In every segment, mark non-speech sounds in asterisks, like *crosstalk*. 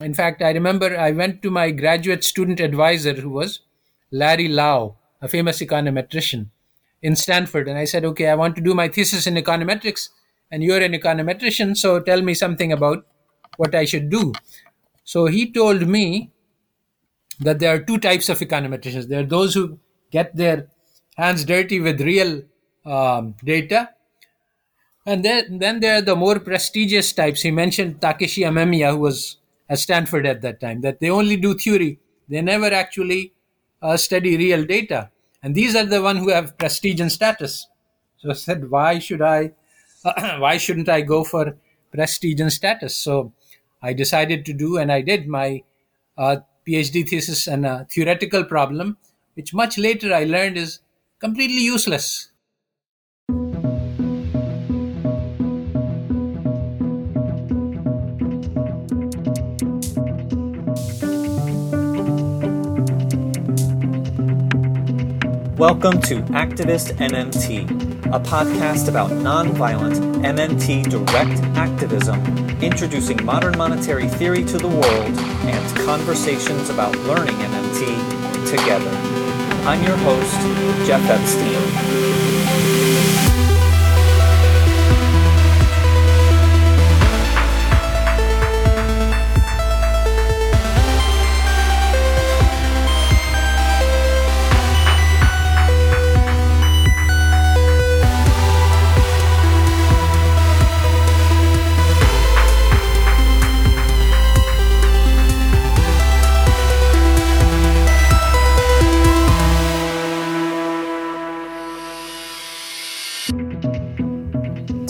In fact, I remember I went to my graduate student advisor, who was Larry Lau, a famous econometrician in Stanford. And I said, okay, I want to do my thesis in econometrics, and you're an econometrician, so tell me something about what I should do. So he told me that there are two types of econometricians. There are those who get their hands dirty with real um, data. And then, then there are the more prestigious types. He mentioned Takeshi Amemiya, who was at Stanford at that time, that they only do theory. They never actually uh, study real data. And these are the one who have prestige and status. So I said, why should I, *clears throat* why shouldn't I go for prestige and status? So I decided to do, and I did my uh, PhD thesis on a theoretical problem, which much later I learned is completely useless. Welcome to Activist MMT, a podcast about nonviolent MMT direct activism, introducing modern monetary theory to the world and conversations about learning MMT together. I'm your host, Jeff Epstein.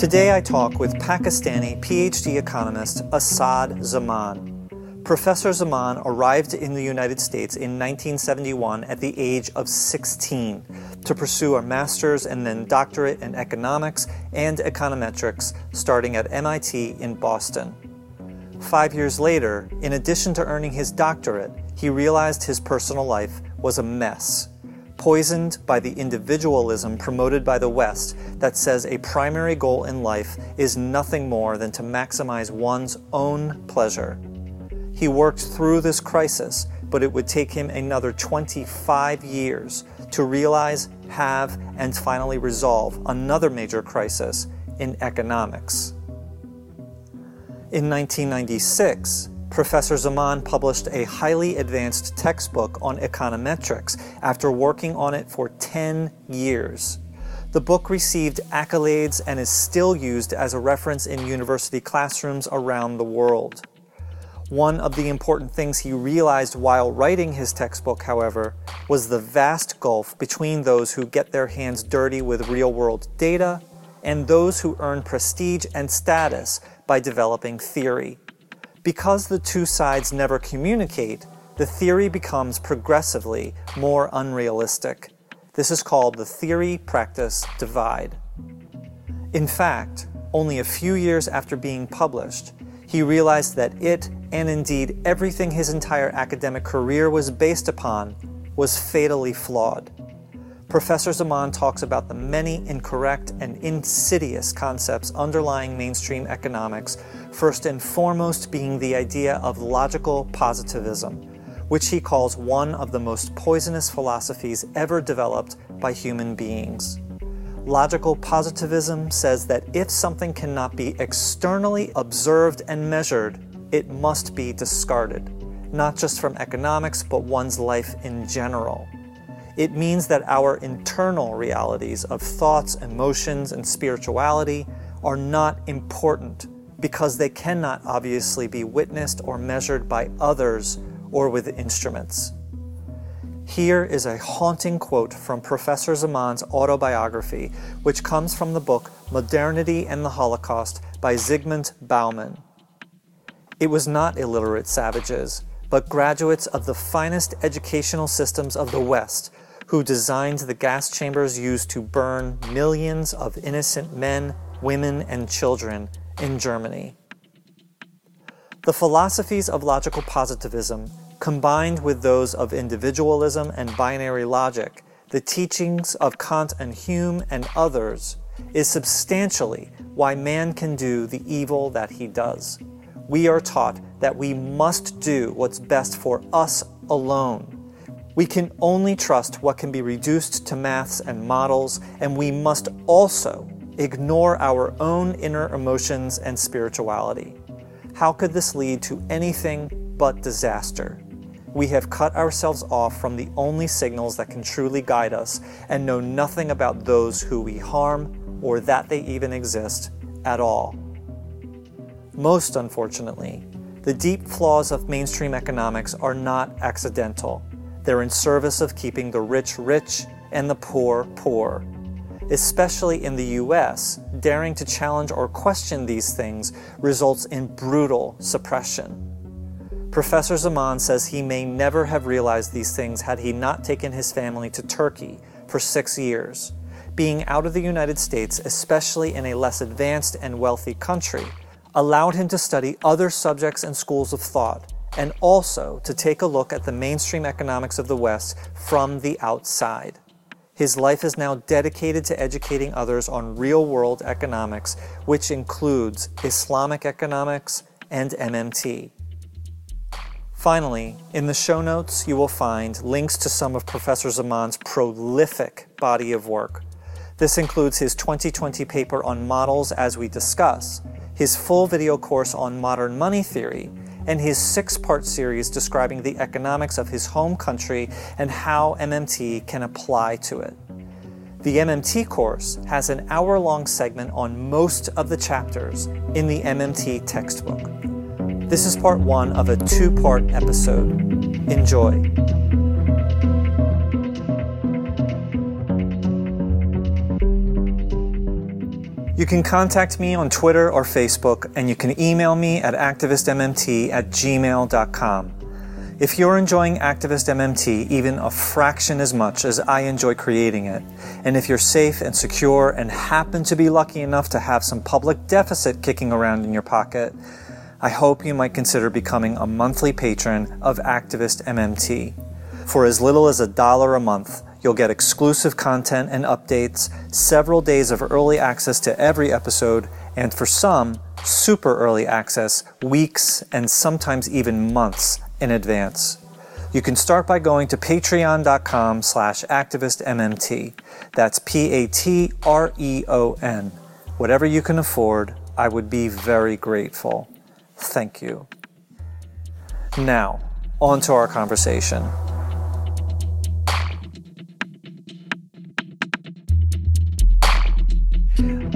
Today I talk with Pakistani PhD economist Asad Zaman. Professor Zaman arrived in the United States in 1971 at the age of 16 to pursue a master's and then doctorate in economics and econometrics starting at MIT in Boston. Five years later, in addition to earning his doctorate, he realized his personal life was a mess poisoned by the individualism promoted by the West that says a primary goal in life is nothing more than to maximize one's own pleasure. He worked through this crisis, but it would take him another 25 years to realize, have, and finally resolve another major crisis in economics. In 1996, Professor Zaman published a highly advanced textbook on econometrics after working on it for 10 years. The book received accolades and is still used as a reference in university classrooms around the world. One of the important things he realized while writing his textbook, however, was the vast gulf between those who get their hands dirty with real world data and those who earn prestige and status by developing theory. Because the two sides never communicate, the theory becomes progressively more unrealistic. This is called the theory practice divide. In fact, only a few years after being published, he realized that it, and indeed everything his entire academic career was based upon, was fatally flawed. Professor Zaman talks about the many incorrect and insidious concepts underlying mainstream economics, first and foremost being the idea of logical positivism, which he calls one of the most poisonous philosophies ever developed by human beings. Logical positivism says that if something cannot be externally observed and measured, it must be discarded, not just from economics, but one's life in general. It means that our internal realities of thoughts, emotions, and spirituality are not important because they cannot obviously be witnessed or measured by others or with instruments. Here is a haunting quote from Professor Zaman's autobiography, which comes from the book Modernity and the Holocaust by Zygmunt Bauman. It was not illiterate savages, but graduates of the finest educational systems of the West who designed the gas chambers used to burn millions of innocent men, women, and children in Germany. The philosophies of logical positivism, combined with those of individualism and binary logic, the teachings of Kant and Hume and others, is substantially why man can do the evil that he does. we are taught that we must do what's best for us alone. We can only trust what can be reduced to maths and models, and we must also ignore our own inner emotions and spirituality. How could this lead to anything but disaster? We have cut ourselves off from the only signals that can truly guide us and know nothing about those who we harm or that they even exist at all. Most unfortunately, the deep flaws of mainstream economics are not accidental. They're in service of keeping the rich rich and the poor poor. Especially in the US, daring to challenge or question these things results in brutal suppression. Professor Zaman says he may never have realized these things had he not taken his family to Turkey for six years. Being out of the United States, especially in a less advanced and wealthy country, allowed him to study other subjects and schools of thought, and also to take a look at the mainstream economics of the West from the outside. His life is now dedicated to educating others on real world economics, which includes Islamic economics and MMT. Finally, in the show notes, you will find links to some of Professor Zaman's prolific body of work. This includes his 2020 paper on models as we discuss, his full video course on modern money theory, and his six part series describing the economics of his home country and how MMT can apply to it. The MMT course has an hour long segment on most of the chapters in the MMT textbook. This is part one of a two part episode. Enjoy. You can contact me on Twitter or Facebook, and you can email me at activistmmt at gmail.com. If you're enjoying Activist MMT even a fraction as much as I enjoy creating it, and if you're safe and secure and happen to be lucky enough to have some public deficit kicking around in your pocket, I hope you might consider becoming a monthly patron of Activist MMT. For as little as a dollar a month, you'll get exclusive content and updates, several days of early access to every episode, and for some, super early access weeks and sometimes even months in advance. You can start by going to patreon.com slash activistmmt. That's P-A-T-R-E-O-N. Whatever you can afford, I would be very grateful. Thank you. Now, on to our conversation.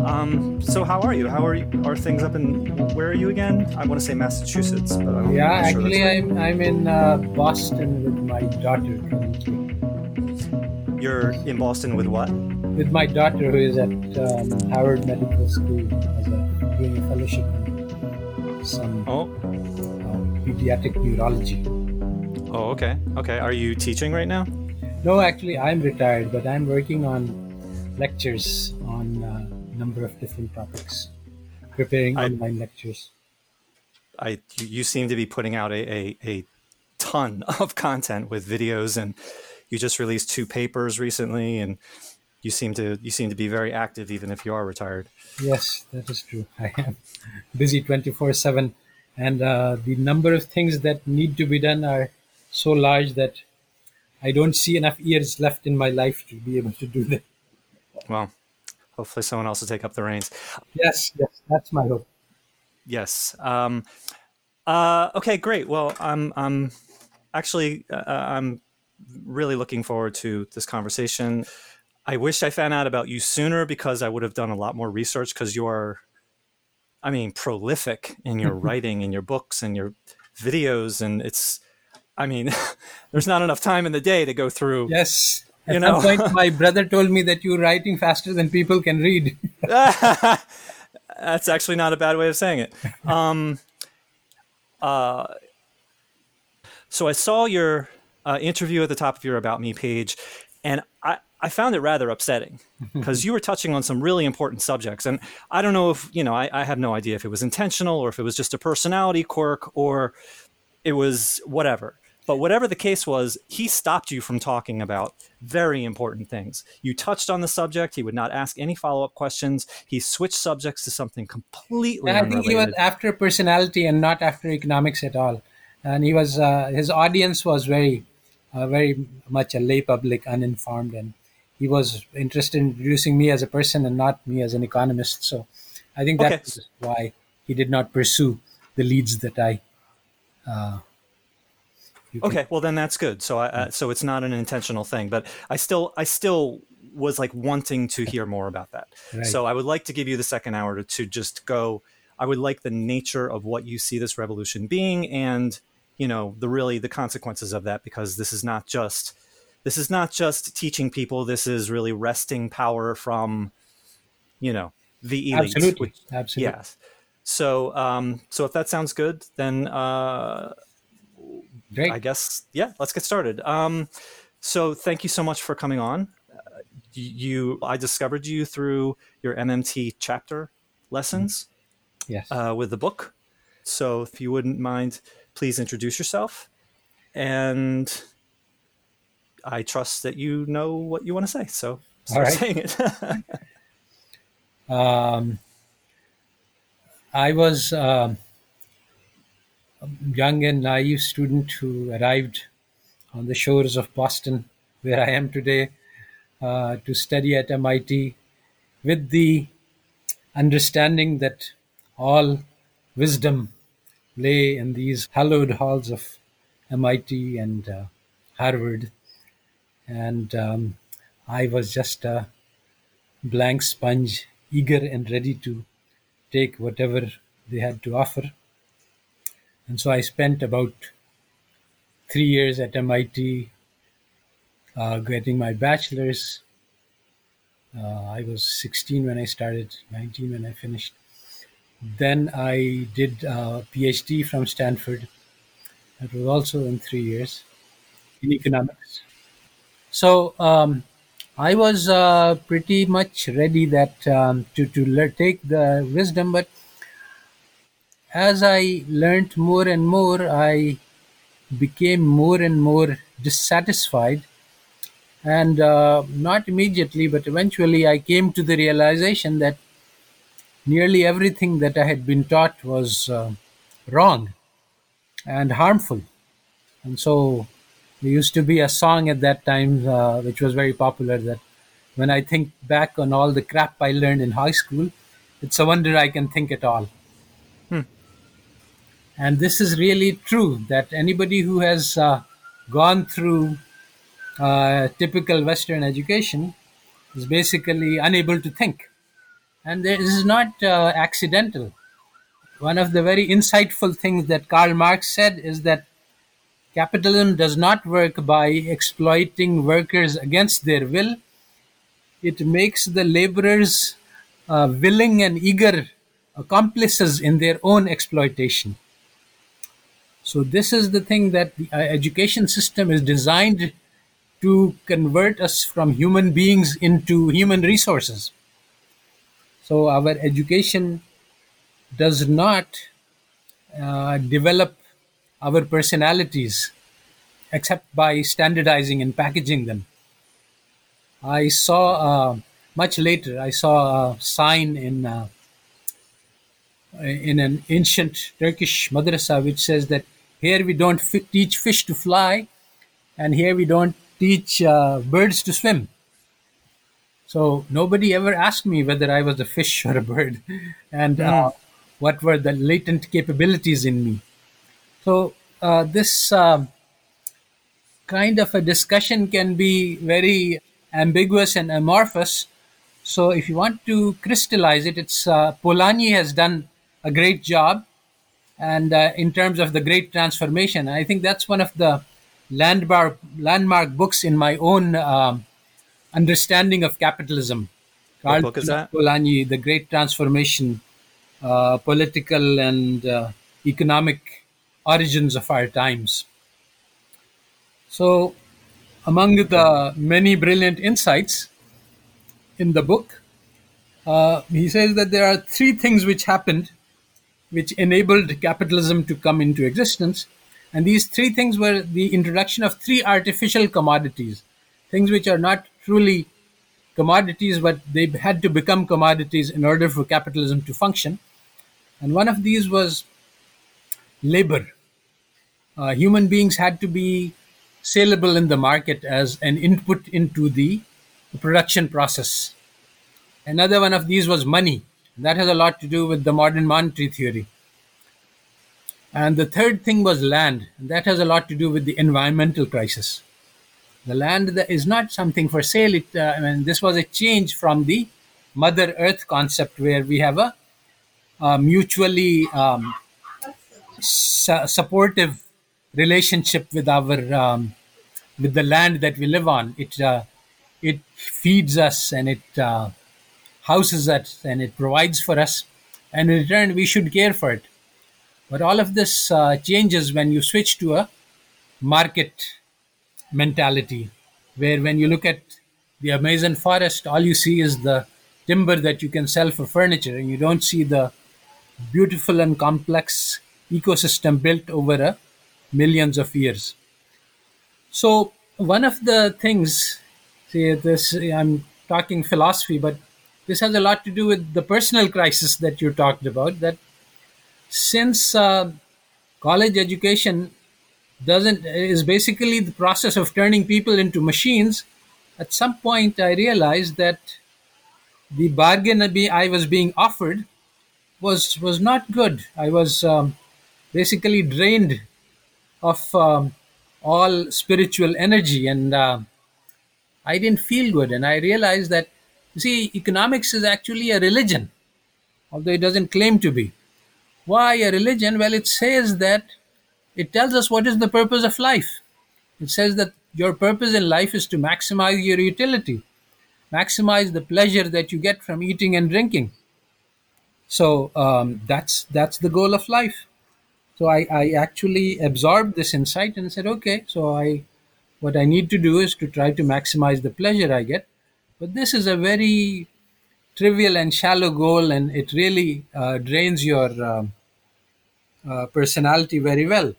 Um, so how are you? How are you, are things up in where are you again? I want to say Massachusetts, but I'm Yeah, not sure actually, I'm I'm in uh, Boston with my daughter currently. You're in Boston with what? With my daughter, who is at um, Harvard Medical School as a doing a fellowship in some Oh, uh, pediatric neurology. oh, okay, okay. Are you teaching right now? No, actually, I'm retired, but I'm working on lectures on a number of different topics, preparing I- online lectures. I you, seem to be putting out a, a a ton *laughs* of content with videos, and you just released two papers recently, and you seem to you seem to be very active, even if you are retired. Yes, that is true. *laughs* I am busy 24 7, and uh, the number of things that need to be done are so large that I don't see enough years left in my life to be able to do that. Well, hopefully someone else will take up the reins. Yes, yes, that's my hope. Yes. Um, uh, okay, great. Well, I'm I'm actually uh, I'm really looking forward to this conversation. I wish I found out about you sooner because I would have done a lot more research because you are, I mean, prolific in your *laughs* writing and your books and your videos, and it's, I mean, *laughs* there's not enough time in the day to go through. Yes. At You some know. point, my *laughs* brother told me that you're writing faster than people can read. *laughs* That's actually not a bad way of saying it. Um, uh, so I saw your uh, interview at the top of your About Me page, and I, I found it rather upsetting *laughs* because you were touching on some really important subjects. And I don't know if, you know, I, I have no idea if it was intentional or if it was just a personality quirk or it was whatever. But whatever the case was, he stopped you from talking about very important things. You touched on the subject. He would not ask any follow up questions. He switched subjects to something completely. I think he was after personality and not after economics at all. And he was uh, his audience was very, uh, very much a lay public, uninformed, and he was interested in introducing me as a person and not me as an economist. So, I think that's okay. why he did not pursue the leads that I. Uh, okay well then that's good. So I, uh, so it's not an intentional thing but i still i still was like wanting to hear more about that. Right. so i would like to give you the second hour to, to just go i would like the nature of what you see this revolution being and you know the really the consequences of that because this is not just this is not just teaching people. This is really wresting power from you know the elite absolutely. absolutely. yes. So um so if that sounds good then uh Great. I guess, yeah, let's get started. Um, so thank you so much for coming on. Uh, you, I discovered you through your MMT chapter lessons. Mm-hmm. Yes. Uh, with the book. So if you wouldn't mind, please introduce yourself. And I trust that you know what you want to say. So start saying it. *laughs* um, I was. Um, young and naive student who arrived on the shores of Boston, where I am today, uh, to study at MIT with the understanding that all wisdom lay in these hallowed halls of MIT and uh, Harvard. And um, I was just a blank sponge, eager and ready to take whatever they had to offer. And so I spent about three years at MIT uh, getting my bachelor's. Uh, I was 16 when I started, 19 when I finished. Then I did a PhD from Stanford. That was also in three years in economics. So um, I was uh, pretty much ready that um, to to le- take the wisdom, but as I learnt more and more, I became more and more dissatisfied. And uh, not immediately, but eventually, I came to the realization that nearly everything that I had been taught was uh, wrong and harmful. And so, there used to be a song at that time uh, which was very popular that when I think back on all the crap I learned in high school, it's a wonder I can think at all. And this is really true that anybody who has uh, gone through uh, typical Western education is basically unable to think. And this is not uh, accidental. One of the very insightful things that Karl Marx said is that capitalism does not work by exploiting workers against their will. It makes the laborers uh, willing and eager accomplices in their own exploitation. So this is the thing that the uh, education system is designed to convert us from human beings into human resources. So our education does not uh, develop our personalities except by standardizing and packaging them. I saw uh, much later. I saw a sign in uh, in an ancient Turkish madrasa which says that here we don't f- teach fish to fly, and here we don't teach uh, birds to swim. So nobody ever asked me whether I was a fish or a bird, *laughs* and uh, hmm. what were the latent capabilities in me. So uh, this uh, kind of a discussion can be very ambiguous and amorphous. So if you want to crystallize it, it's uh, Polanyi has done a great job and uh, in terms of the great transformation i think that's one of the landmark landmark books in my own um, understanding of capitalism what book is that? Polanyi, the great transformation uh, political and uh, economic origins of our times so among the many brilliant insights in the book uh, he says that there are three things which happened which enabled capitalism to come into existence. And these three things were the introduction of three artificial commodities, things which are not truly commodities, but they had to become commodities in order for capitalism to function. And one of these was labor. Uh, human beings had to be saleable in the market as an input into the production process. Another one of these was money. That has a lot to do with the modern monetary theory. And the third thing was land. That has a lot to do with the environmental crisis. The land is not something for sale. It, uh, I mean, this was a change from the Mother Earth concept, where we have a, a mutually um, su- supportive relationship with our um, with the land that we live on. It uh, it feeds us and it uh, houses us and it provides for us, and in return we should care for it. But all of this uh, changes when you switch to a market mentality, where when you look at the Amazon forest, all you see is the timber that you can sell for furniture, and you don't see the beautiful and complex ecosystem built over a millions of years. So one of the things, see this, I'm talking philosophy, but this has a lot to do with the personal crisis that you talked about. That since uh, college education doesn't is basically the process of turning people into machines, at some point I realized that the bargain I was being offered was was not good. I was um, basically drained of um, all spiritual energy, and uh, I didn't feel good. And I realized that, you see, economics is actually a religion, although it doesn't claim to be. Why a religion? Well, it says that it tells us what is the purpose of life. It says that your purpose in life is to maximize your utility, maximize the pleasure that you get from eating and drinking. So um, that's that's the goal of life. So I, I actually absorbed this insight and said, okay, so I what I need to do is to try to maximize the pleasure I get. But this is a very trivial and shallow goal, and it really uh, drains your um uh, personality very well.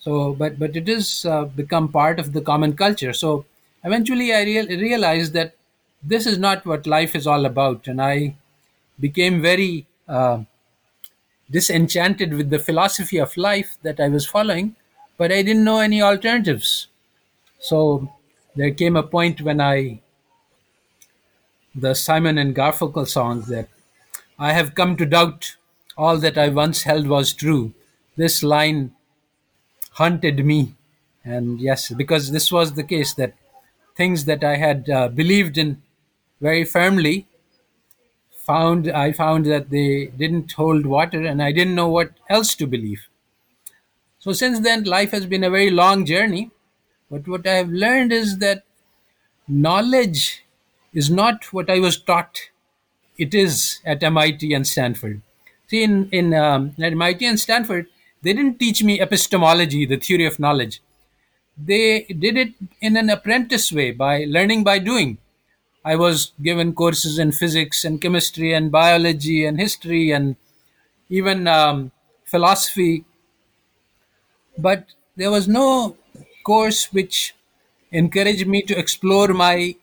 So, but but it is uh, become part of the common culture. So eventually, I real, realized that this is not what life is all about, and I became very uh, disenchanted with the philosophy of life that I was following, but I didn't know any alternatives. So there came a point when I, the Simon and Garfunkel song that I have come to doubt all that I once held was true. This line haunted me. And yes, because this was the case that things that I had uh, believed in very firmly found I found that they didn't hold water and I didn't know what else to believe. So since then life has been a very long journey. But what I have learned is that knowledge is not what I was taught it is at MIT and Stanford. See, in, in um, at MIT and Stanford, they didn't teach me epistemology, the theory of knowledge. They did it in an apprentice way by learning by doing. I was given courses in physics and chemistry and biology and history and even um, philosophy, but there was no course which encouraged me to explore my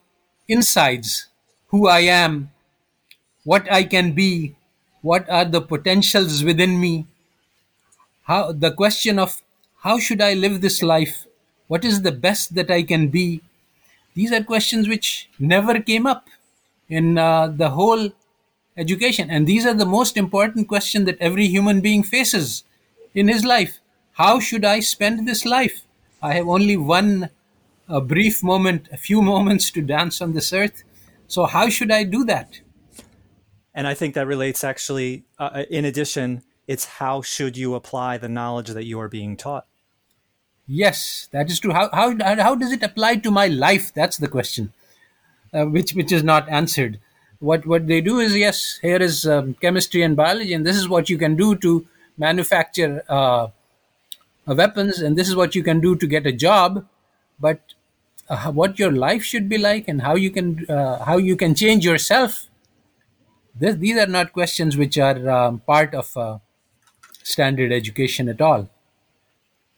insides, who I am, what I can be, what are the potentials within me, how the question of how should I live this life, what is the best that I can be. These are questions which never came up in uh, the whole education, and these are the most important question that every human being faces in his life. How should I spend this life? I have only one a brief moment, a few *laughs* moments to dance on this earth. So how should I do that? And I think that relates actually, uh, in addition, it's how should you apply the knowledge that you are being taught? Yes, that is true. How, how, how does it apply to my life? That's the question, uh, which, which is not answered. What, what they do is, yes, here is um, chemistry and biology, and this is what you can do to manufacture uh, weapons, and this is what you can do to get a job. But uh, what your life should be like and how you can uh, how you can change yourself this, these are not questions which are um, part of uh, standard education at all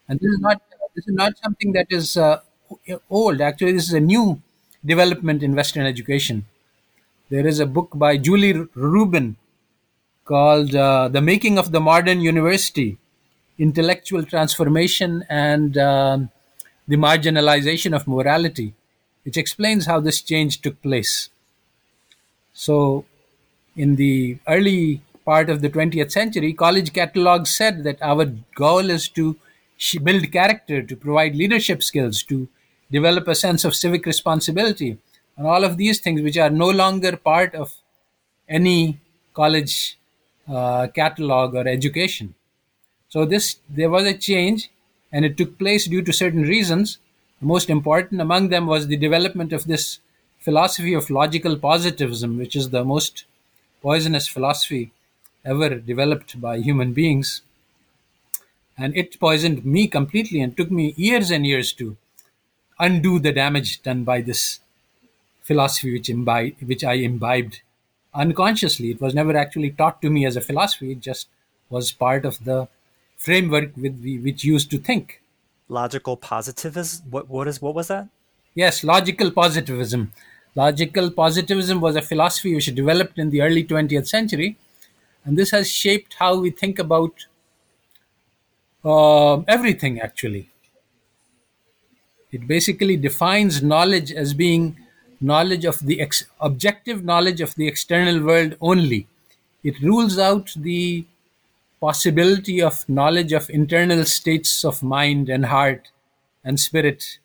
And this is not this is not something that is uh, old. Actually, this is a new development in Western education. There is a book by Julie Reuben called uh, "The Making of the Modern University: Intellectual Transformation and um, the Marginalization of Morality," which explains how this change took place. So, in the early part of the 20th century, college catalogs said that our goal is to build character, to provide leadership skills, to develop a sense of civic responsibility, and all of these things, which are no longer part of any college uh, catalog or education. So this there was a change, and it took place due to certain reasons. The most important among them was the development of this philosophy of logical positivism, which is the most poisonous philosophy ever developed by human beings. And it poisoned me completely and took me years and years to undo the damage done by this philosophy which, imbi- which I imbibed unconsciously. It was never actually taught to me as a philosophy, it just was part of the framework with which used to think. Logical positivism? What, what, is, what was that? Yes, logical positivism. Logical positivism was a philosophy which developed in the early 20th century, and this has shaped how we think about uh, everything actually. It basically defines knowledge as being knowledge of the ex- objective knowledge of the external world only. It rules out the possibility of knowledge of internal states of mind and heart and spirit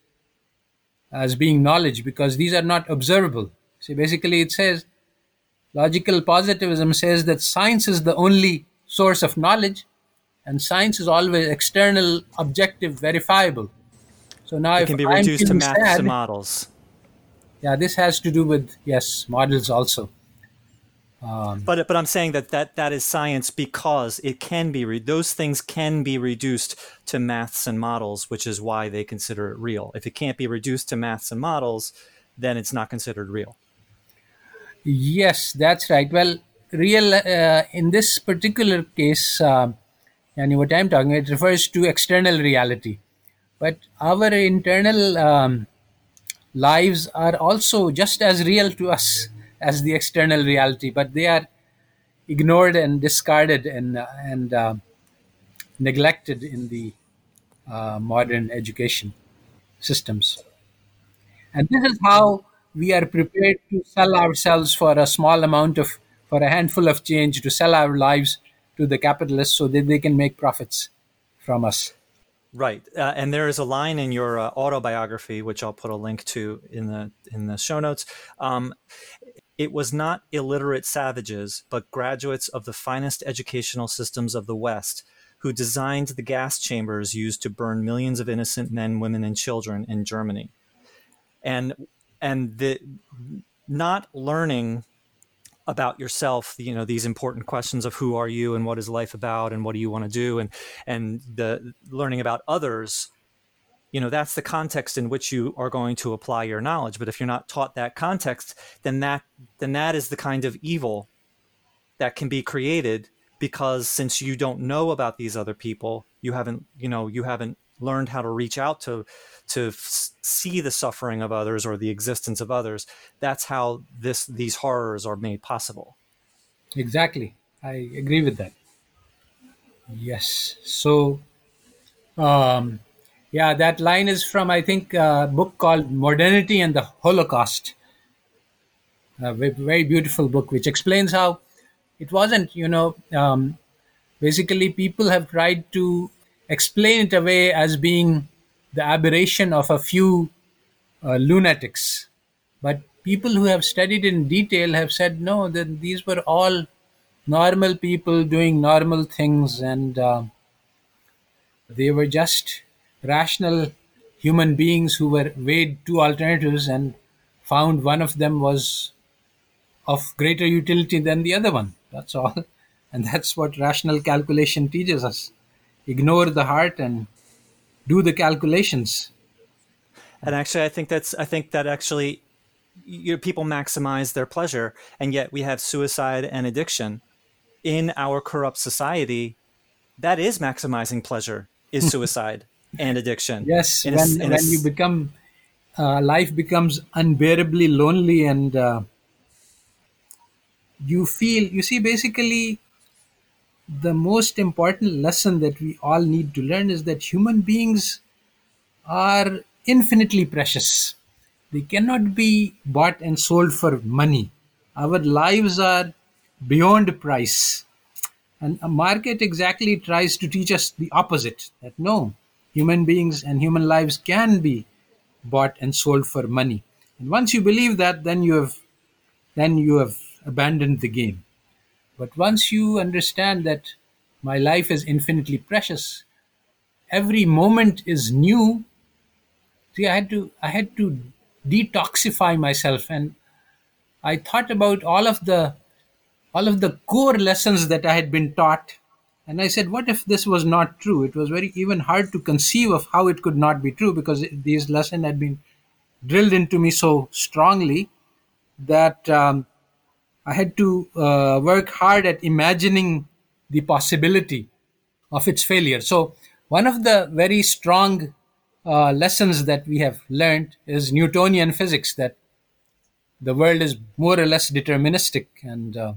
as being knowledge because these are not observable. So basically, it says logical positivism says that science is the only source of knowledge and science is always external, objective, verifiable. So now, it if can be reduced I'm to maths sad, and models. Yeah, this has to do with yes, models also. Um, but but I'm saying that, that that is science because it can be re- those things can be reduced to maths and models, which is why they consider it real. If it can't be reduced to maths and models, then it's not considered real. Yes, that's right. Well, real uh, in this particular case, uh, and what I'm talking, it refers to external reality, but our internal um, lives are also just as real to us as the external reality, but they are ignored and discarded and uh, and uh, neglected in the uh, modern education systems. And this is how we are prepared to sell ourselves for a small amount of, for a handful of change, to sell our lives to the capitalists so that they can make profits from us. Right, uh, and there is a line in your uh, autobiography, which I'll put a link to in the in the show notes. Um, it was not illiterate savages, but graduates of the finest educational systems of the West who designed the gas chambers used to burn millions of innocent men, women, and children in Germany. And and the not learning about yourself you know these important questions of who are you and what is life about and what do you want to do and and the learning about others you know that's the context in which you are going to apply your knowledge. But if you're not taught that context then that then that is the kind of evil that can be created because since you don't know about these other people you haven't you know you haven't learned how to reach out to to f- see the suffering of others or the existence of others that's how this these horrors are made possible. Exactly. I agree with that. Yes. So um yeah that line is from i think a book called modernity and the holocaust a very beautiful book which explains how it wasn't you know um, basically people have tried to explain it away as being the aberration of a few uh, lunatics. But people who have studied in detail have said no, that these were all normal people doing normal things and uh, they were just rational human beings who were weighed two alternatives and found one of them was of greater utility than the other one. That's all. *laughs* And that's what rational calculation teaches us. Ignore the heart and do the calculations. And actually, I think that's I think that actually, you know, people maximize their pleasure, and yet we have suicide and addiction in our corrupt society. That is maximizing pleasure. Is *laughs* suicide. And addiction. Yes, In a when, a when you become, uh, life becomes unbearably lonely and uh, you feel, you see, basically, the most important lesson that we all need to learn is that human beings are infinitely precious. They cannot be bought and sold for money. Our lives are beyond price. And a market exactly tries to teach us the opposite that no, human beings and human lives can be bought and sold for money. And once you believe that, then you have then you have abandoned the game. But once you understand that my life is infinitely precious, every moment is new. See, I had to I had to detoxify myself, and I thought about all of the all of the core lessons that I had been taught. And I said, what if this was not true? It was very even hard to conceive of how it could not be true because these lessons had been drilled into me so strongly that um, I had to uh, work hard at imagining the possibility of its failure. So, one of the very strong uh, lessons that we have learned is Newtonian physics that the world is more or less deterministic and uh,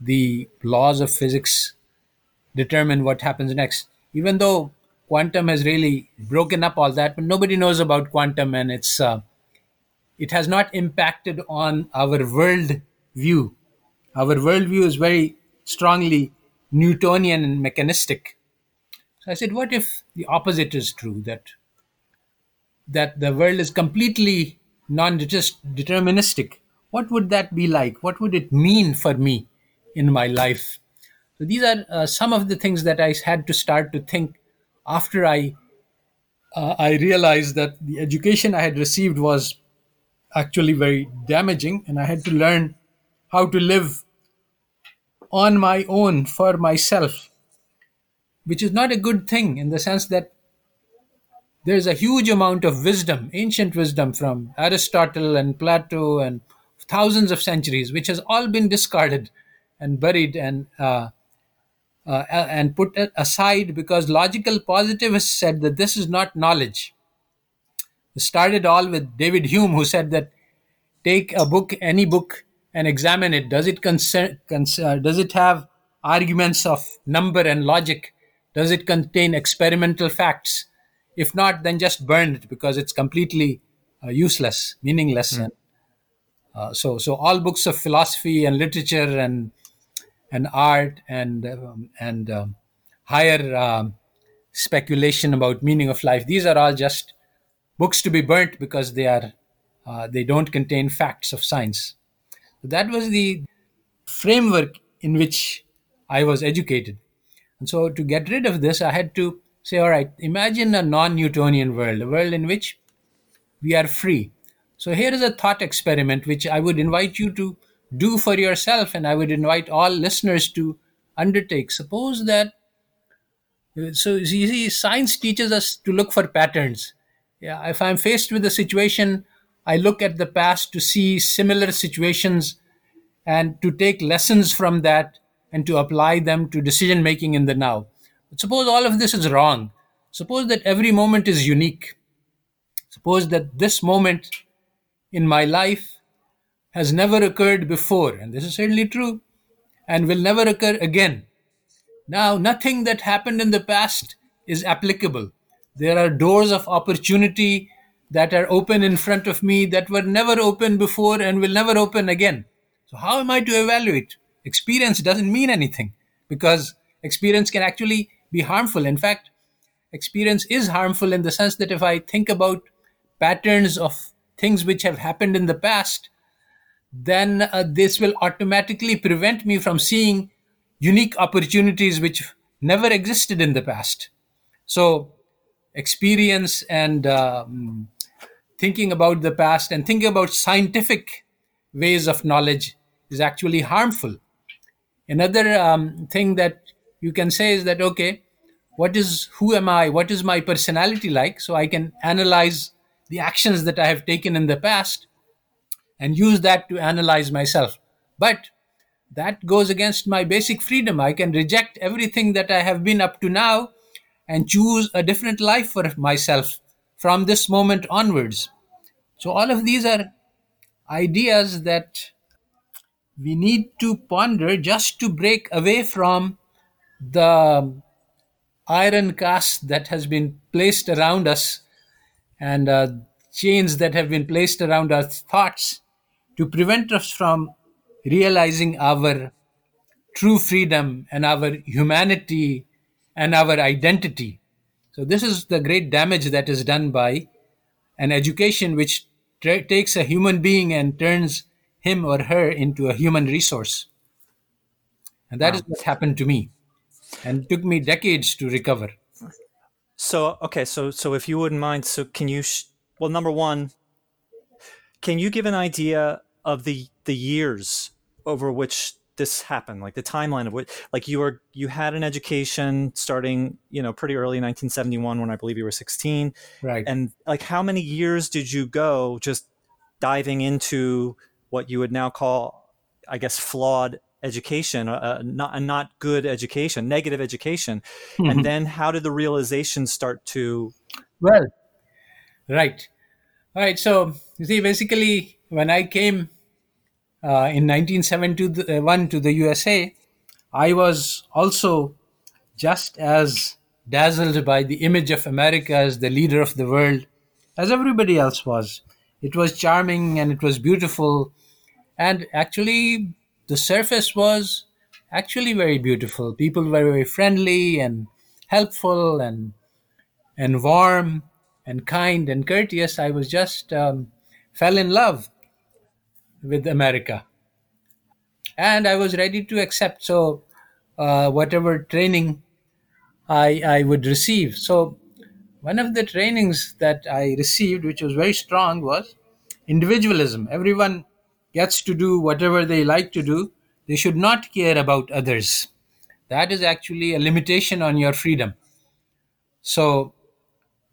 the laws of physics determine what happens next. Even though quantum has really broken up all that, but nobody knows about quantum and it's uh, it has not impacted on our world view. Our worldview is very strongly Newtonian and mechanistic. So I said, what if the opposite is true? That that the world is completely non-deterministic. What would that be like? What would it mean for me in my life? So these are uh, some of the things that I had to start to think after I uh, I realized that the education I had received was actually very damaging, and I had to learn how to live on my own for myself, which is not a good thing in the sense that there's a huge amount of wisdom, ancient wisdom from Aristotle and Plato and thousands of centuries, which has all been discarded and buried and uh, uh, and put aside because logical positivists said that this is not knowledge. It started all with David Hume, who said that take a book, any book, and examine it. Does it concern, cons- uh, does it have arguments of number and logic? Does it contain experimental facts? If not, then just burn it because it's completely uh, useless, meaningless. And, uh, so, so all books of philosophy and literature and and art and um, and um, higher um, speculation about meaning of life. These are all just books to be burnt because they are uh, they don't contain facts of science. That was the framework in which I was educated. And so to get rid of this, I had to say, all right, imagine a non-Newtonian world, a world in which we are free. So here is a thought experiment which I would invite you to do for yourself, and I would invite all listeners to undertake. Suppose that so you see, science teaches us to look for patterns. Yeah, if I'm faced with a situation, I look at the past to see similar situations and to take lessons from that and to apply them to decision making in the now. But suppose all of this is wrong. Suppose that every moment is unique. Suppose that this moment in my life has never occurred before, and this is certainly true, and will never occur again. Now, nothing that happened in the past is applicable. There are doors of opportunity that are open in front of me that were never open before and will never open again. So, how am I to evaluate? Experience doesn't mean anything because experience can actually be harmful. In fact, experience is harmful in the sense that if I think about patterns of things which have happened in the past, then uh, this will automatically prevent me from seeing unique opportunities which never existed in the past. So, experience and um, thinking about the past and thinking about scientific ways of knowledge is actually harmful. Another um, thing that you can say is that, okay, what is, who am I? What is my personality like? So I can analyze the actions that I have taken in the past and use that to analyze myself. But that goes against my basic freedom. I can reject everything that I have been up to now and choose a different life for myself from this moment onwards. So, all of these are ideas that we need to ponder just to break away from the iron cast that has been placed around us and uh, chains that have been placed around our thoughts to prevent us from realizing our true freedom and our humanity and our identity. So, this is the great damage that is done by an education which tra- takes a human being and turns him or her into a human resource. And that is what happened to me. And took me decades to recover. So okay, so so if you wouldn't mind, so can you? Sh- well, number one, can you give an idea of the the years over which this happened, like the timeline of what, like you were you had an education starting, you know, pretty early in 1971 when I believe you were 16, Right. and like how many years did you go just diving into what you would now call, I guess, flawed education, uh, not a not good education, negative education, and then how did the realization start to? Well, right. All right. So, you see, basically, when I came uh, in 1971 to the USA, I was also just as dazzled by the image of America as the leader of the world as everybody else was. It was charming and it was beautiful. And actually, the surface was actually very beautiful. People were very friendly and helpful and and warm and kind and courteous. I was just um, fell in love with America, and I was ready to accept. So, uh, whatever training I I would receive. So, one of the trainings that I received, which was very strong, was individualism. Everyone gets to do whatever they like to do. They should not care about others. That is actually a limitation on your freedom. So,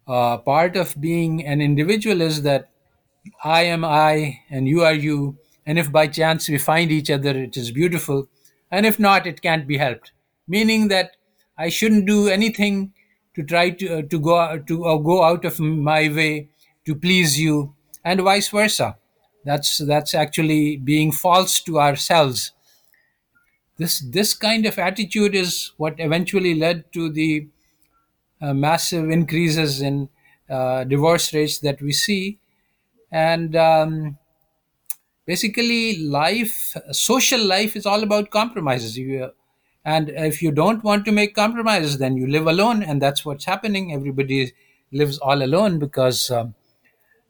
uh, part of being an individual is that I am I and you are you. And if by chance we find each other, it is beautiful. And if not, it can't be helped. Meaning that I shouldn't do anything to try to, uh, to go to uh, go out of my way to please you, and vice versa. That's that's actually being false to ourselves. This this kind of attitude is what eventually led to the uh, massive increases in uh, divorce rates that we see and um, basically life social life is all about compromises. You, and if you don't want to make compromises then you live alone and that's what's happening. Everybody lives all alone because um,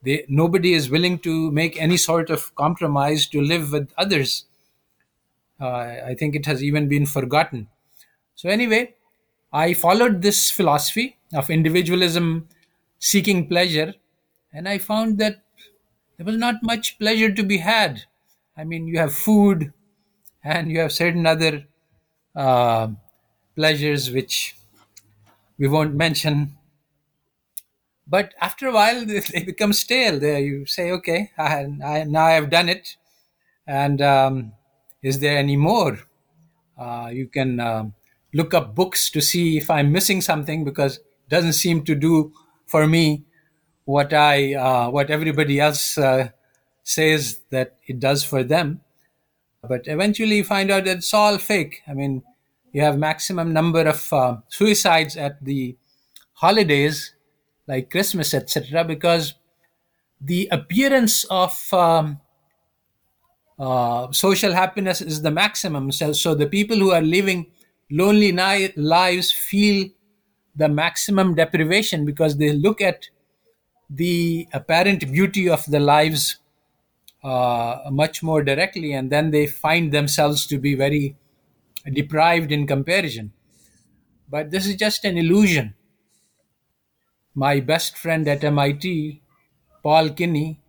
they, nobody is willing to make any sort of compromise to live with others. Uh, i think it has even been forgotten. So anyway I followed this philosophy of individualism seeking pleasure, and I found that there was not much pleasure to be had. I mean, you have food and you have certain other uh, pleasures which we won't mention. But after a while, *laughs* they become stale. There, you say, "Okay, I, I, now I have done it, and um, is there any more?" Uh, you can um look up books to see if I'm missing something because it doesn't seem to do for me what I uh, what everybody else uh, says that it does for them. But eventually, you find out that it's all fake. I mean, you have maximum number of uh, suicides at the holidays, like Christmas, etc., because the appearance of um, uh, social happiness is the maximum. So, so the people who are living lonely ni- lives feel the maximum deprivation because they look at the apparent beauty of the lives uh, much more directly and then they find themselves to be very deprived in comparison. But this is just an illusion. My best friend at MIT, Paul Kinney,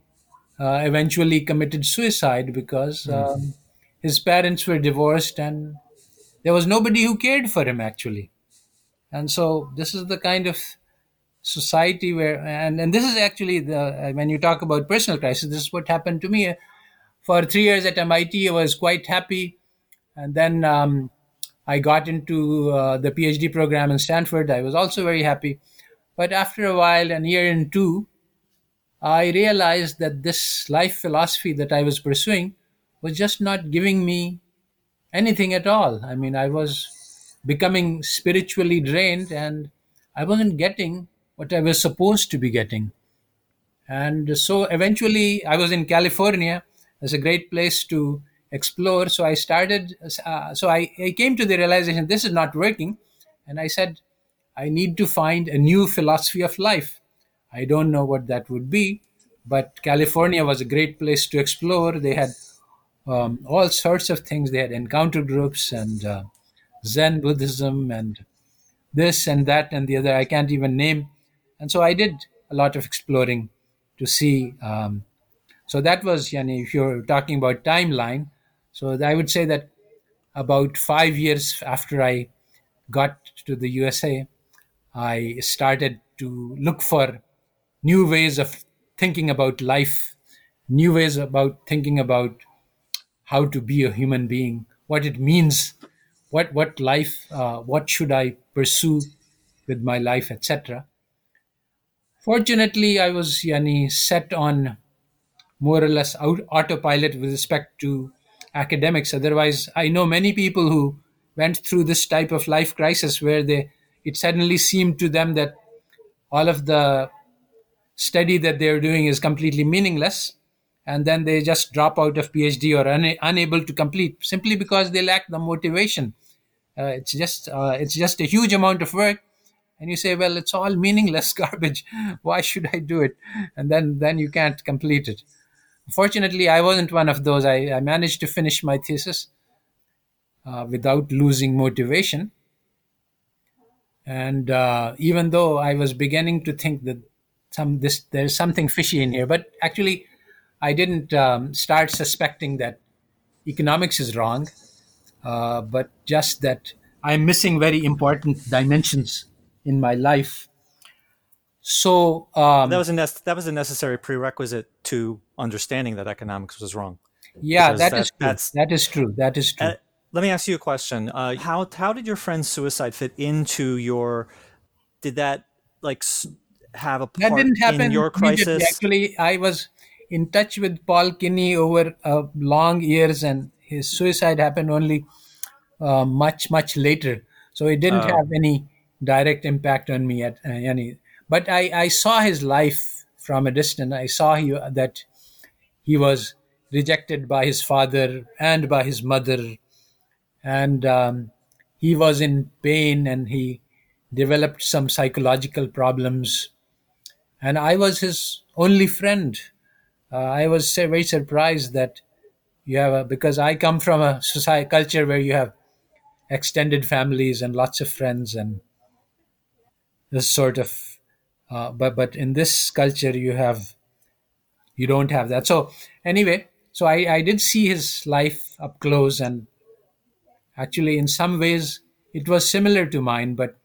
uh, eventually committed suicide because um, his parents were divorced and there was nobody who cared for him actually and so this is the kind of society where and, and this is actually the uh, when you talk about personal crisis this is what happened to me for three years at mit i was quite happy and then um, I got into uh, the PhD program in Stanford. I was also very happy. But after a while, and year and two, I realized that this life philosophy that I was pursuing was just not giving me anything at all. I mean, I was becoming spiritually drained and I wasn't getting what I was supposed to be getting. And so eventually, I was in California. It's a great place to explore. So I started, uh, so I, I came to the realization this is not working. And I said, I need to find a new philosophy of life. I don't know what that would be, but California was a great place to explore. They had um, all sorts of things. They had encounter groups and uh, Zen Buddhism and this and that and the other. I can't even name. And so I did a lot of exploring to see. Um, so that was, yani, if you're talking about timeline, so I would say that about five years after I got to the USA, I started to look for new ways of thinking about life, new ways about thinking about how to be a human being, what it means, what what life, uh, what should I pursue with my life, etc. Fortunately, I was yani, set on more or less out, autopilot with respect to academics. Otherwise, I know many people who went through this type of life crisis where they it suddenly seemed to them that all of the study that they're doing is completely meaningless and then they just drop out of phd or una- unable to complete simply because they lack the motivation uh, it's just uh, it's just a huge amount of work and you say well it's all meaningless *laughs* garbage. Why should i do it? And then then you can't complete it. Fortunately i wasn't one of those. I, I managed to finish my thesis uh, without losing motivation. And uh, even though i was beginning to think that some this there's something fishy in here but actually i didn't um, start suspecting that economics is wrong uh, but just that i'm missing very important dimensions in my life so um, that was a nec- that was a necessary prerequisite to understanding that economics was wrong. yeah that that- is true that's- that is true that is true Uh, let me ask you a question. Uh, how how did your friend's suicide fit into your? Did that like have a that part didn't happen in your crisis? Actually, I was in touch with Paul Kinney over uh, long years, and his suicide happened only uh, much much later. So it didn't Oh. have any direct impact on me at uh, any. But I, I saw his life from a distance. I saw he, that he was rejected by his father and by his mother, and um, he was in pain, and he developed some psychological problems and I was his only friend. Uh, I was very surprised that you have a, because I come from a society culture where you have extended families and lots of friends and this sort of. Uh, but but in this culture you have you don't have that. So anyway, so I, I did see his life up close and actually in some ways it was similar to mine, but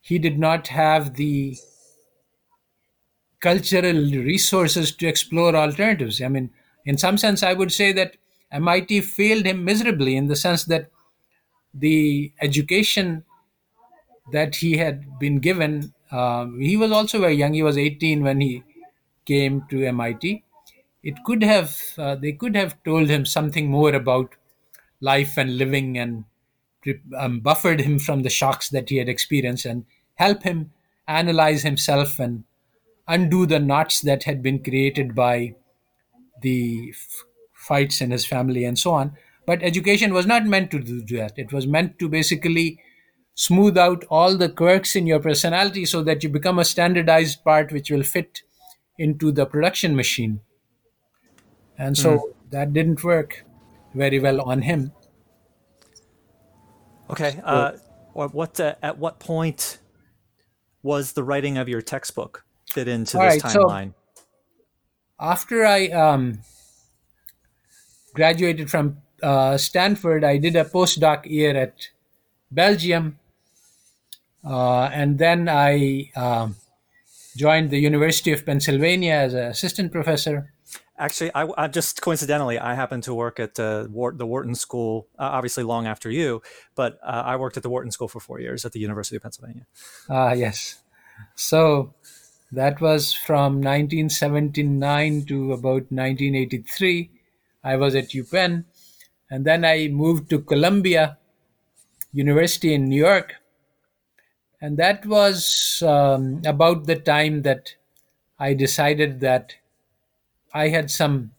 he did not have the cultural resources to explore alternatives. I mean, in some sense, I would say that MIT failed him miserably in the sense that the education that he had been given, um, he was also very young. He was 18 when he came to MIT. It could have, uh, they could have told him something more about life and living and um, buffered him from the shocks that he had experienced and help him analyze himself and undo the knots that had been created by the f- fights in his family and so on. But education was not meant to do that. It was meant to basically smooth out all the quirks in your personality so that you become a standardized part which will fit into the production machine. And so that didn't work very well on him. Okay. Uh, or what? Uh, at what point was the writing of your textbook fit into All this right, so- timeline? after I um, graduated from uh, Stanford, I did a postdoc year at Belgium, and then I um, joined the University of Pennsylvania as an assistant professor. Actually, I, I, just coincidentally, I happened to work at uh, Wart, the Wharton School, uh, obviously long after you, but uh, I worked at the Wharton School for four years at the University of Pennsylvania. Ah, yes. So that was from 1979 to about 1983. I was at UPenn, and then I moved to Columbia University in New York. And that was um, about the time that I decided that I had some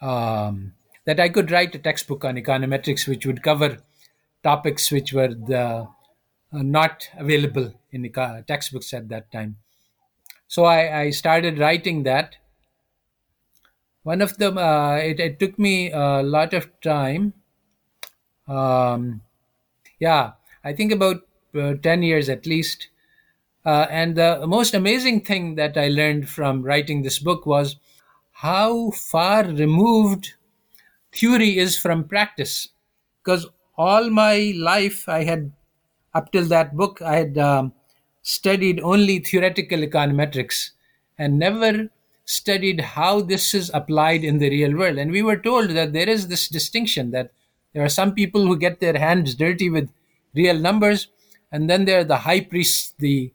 um, that I could write a textbook on econometrics, which would cover topics which were the, uh, not available in the textbooks at that time. So I, I started writing that. One of them, uh, it, it, took me a lot of time. Um, yeah, I think about 10 years at least uh, and the most amazing thing that I learned from writing this book was how far removed theory is from practice. Because all my life, I had, up till that book, I had um, studied only theoretical econometrics and never studied how this is applied in the real world. And we were told that there is this distinction that there are some people who get their hands dirty with real numbers, and then there are the high priests, the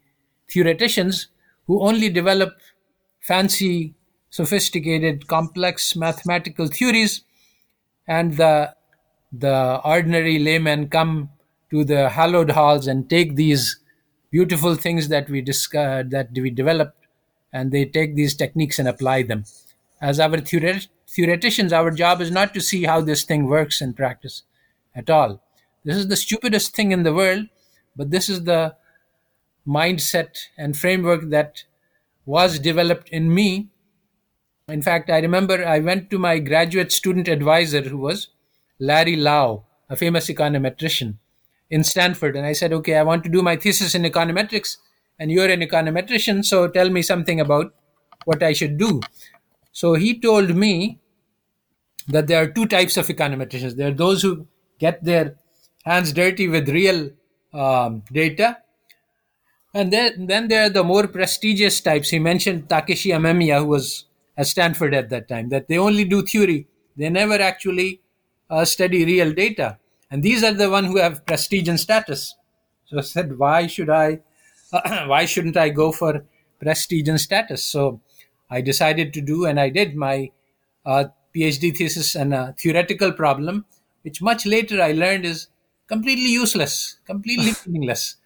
theoreticians who only develop fancy, sophisticated, complex mathematical theories, and the the ordinary laymen come to the hallowed halls and take these beautiful things that we discovered, that we developed, and they take these techniques and apply them. As our theoret- theoreticians, our job is not to see how this thing works in practice at all. This is the stupidest thing in the world, but this is the mindset and framework that was developed in me. In fact, I remember I went to my graduate student advisor, who was Larry Lau, a famous econometrician in Stanford, and I said, Okay, I want to do my thesis in econometrics, and you're an econometrician, so tell me something about what I should do. So he told me that there are two types of econometricians. There are those who get their hands dirty with real um, data, and then, then there are the more prestigious types. He mentioned Takeshi Amemiya, who was at Stanford at that time, that they only do theory. They never actually uh, study real data. And these are the one who have prestige and status. So I said, why should I, uh, *clears throat* why shouldn't I go for prestige and status? So I decided to do, and I did my uh, PhD thesis on a theoretical problem, which much later I learned is completely useless, completely *laughs* meaningless.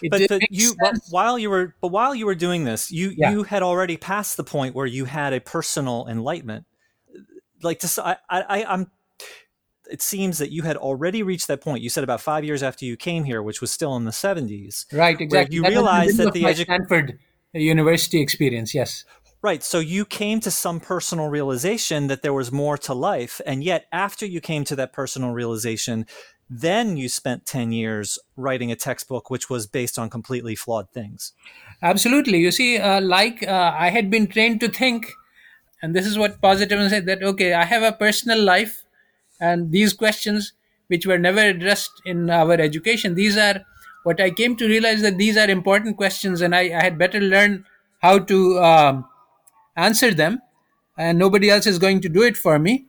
It but the, you while you were but while you were doing this, you yeah. you had already passed the point where you had a personal enlightenment. Like to I, I I'm it seems that you had already reached that point. You said about five years after you came here, which was still in the 70s. Right, exactly. You that realized that the edu- Stanford University experience, yes. Right. So you came to some personal realization that there was more to life. And yet, after you came to that personal realization, then you spent 10 years writing a textbook which was based on completely flawed things. Absolutely. You see, uh, like uh, I had been trained to think, and this is what positivism said that, okay, I have a personal life, and these questions, which were never addressed in our education, these are what I came to realize that these are important questions, and I, I had better learn how to um, answer them, and nobody else is going to do it for me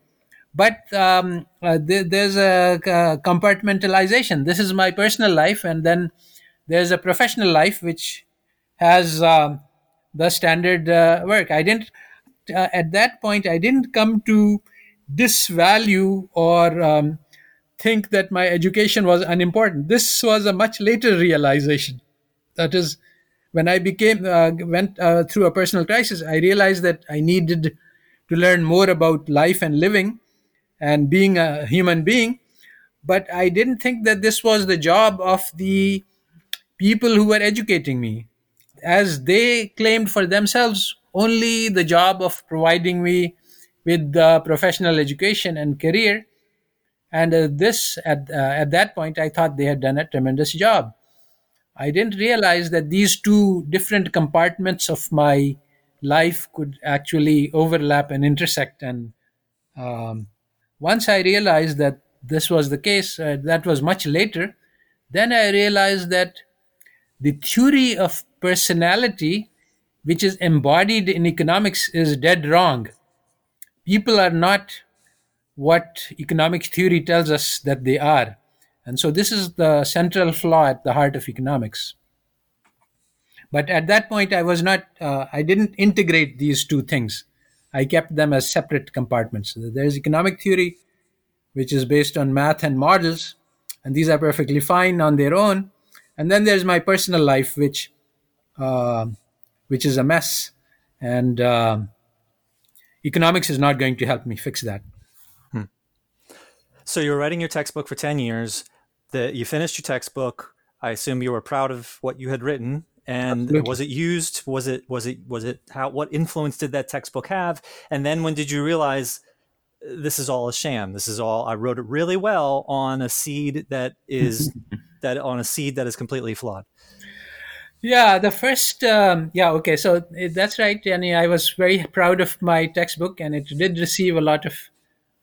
but um, uh, th- there's a uh, compartmentalization. This is my personal life and then there's a professional life which has uh, the standard uh, work. I didn't uh, at that point i didn't come to disvalue or um, think that my education was unimportant. This was a much later realization. That is when i became uh, went through a personal crisis i realized that i needed to learn more about life and living and being a human being. But I didn't think that this was the job of the people who were educating me, as they claimed for themselves only the job of providing me with the professional education and career. And uh, this, at, uh, at that point, I thought they had done a tremendous job. I didn't realize that these two different compartments of my life could actually overlap and intersect and um, once I realized that this was the case, uh, that was much later, then I realized that the theory of personality, which is embodied in economics, is dead wrong. people are not what economic theory tells us that they are. And so this is the central flaw at the heart of economics. But at that point, I was not, uh, I didn't integrate these two things. I kept them as separate compartments. There's economic theory, which is based on math and models, and these are perfectly fine on their own. And then there's my personal life, which, uh, which is a mess, and uh, economics is not going to help me fix that. Hmm. So you were writing your textbook for ten years. That you finished your textbook. I assume you were proud of what you had written and Absolutely. was it used? Was it was it was it how what influence did that textbook have? And then when did you realize this is all a sham. This is all i wrote it really well on a seed that is *laughs* that on a seed that is completely flawed yeah the first um, yeah okay so that's right Danny. i was very proud of my textbook and it did receive a lot of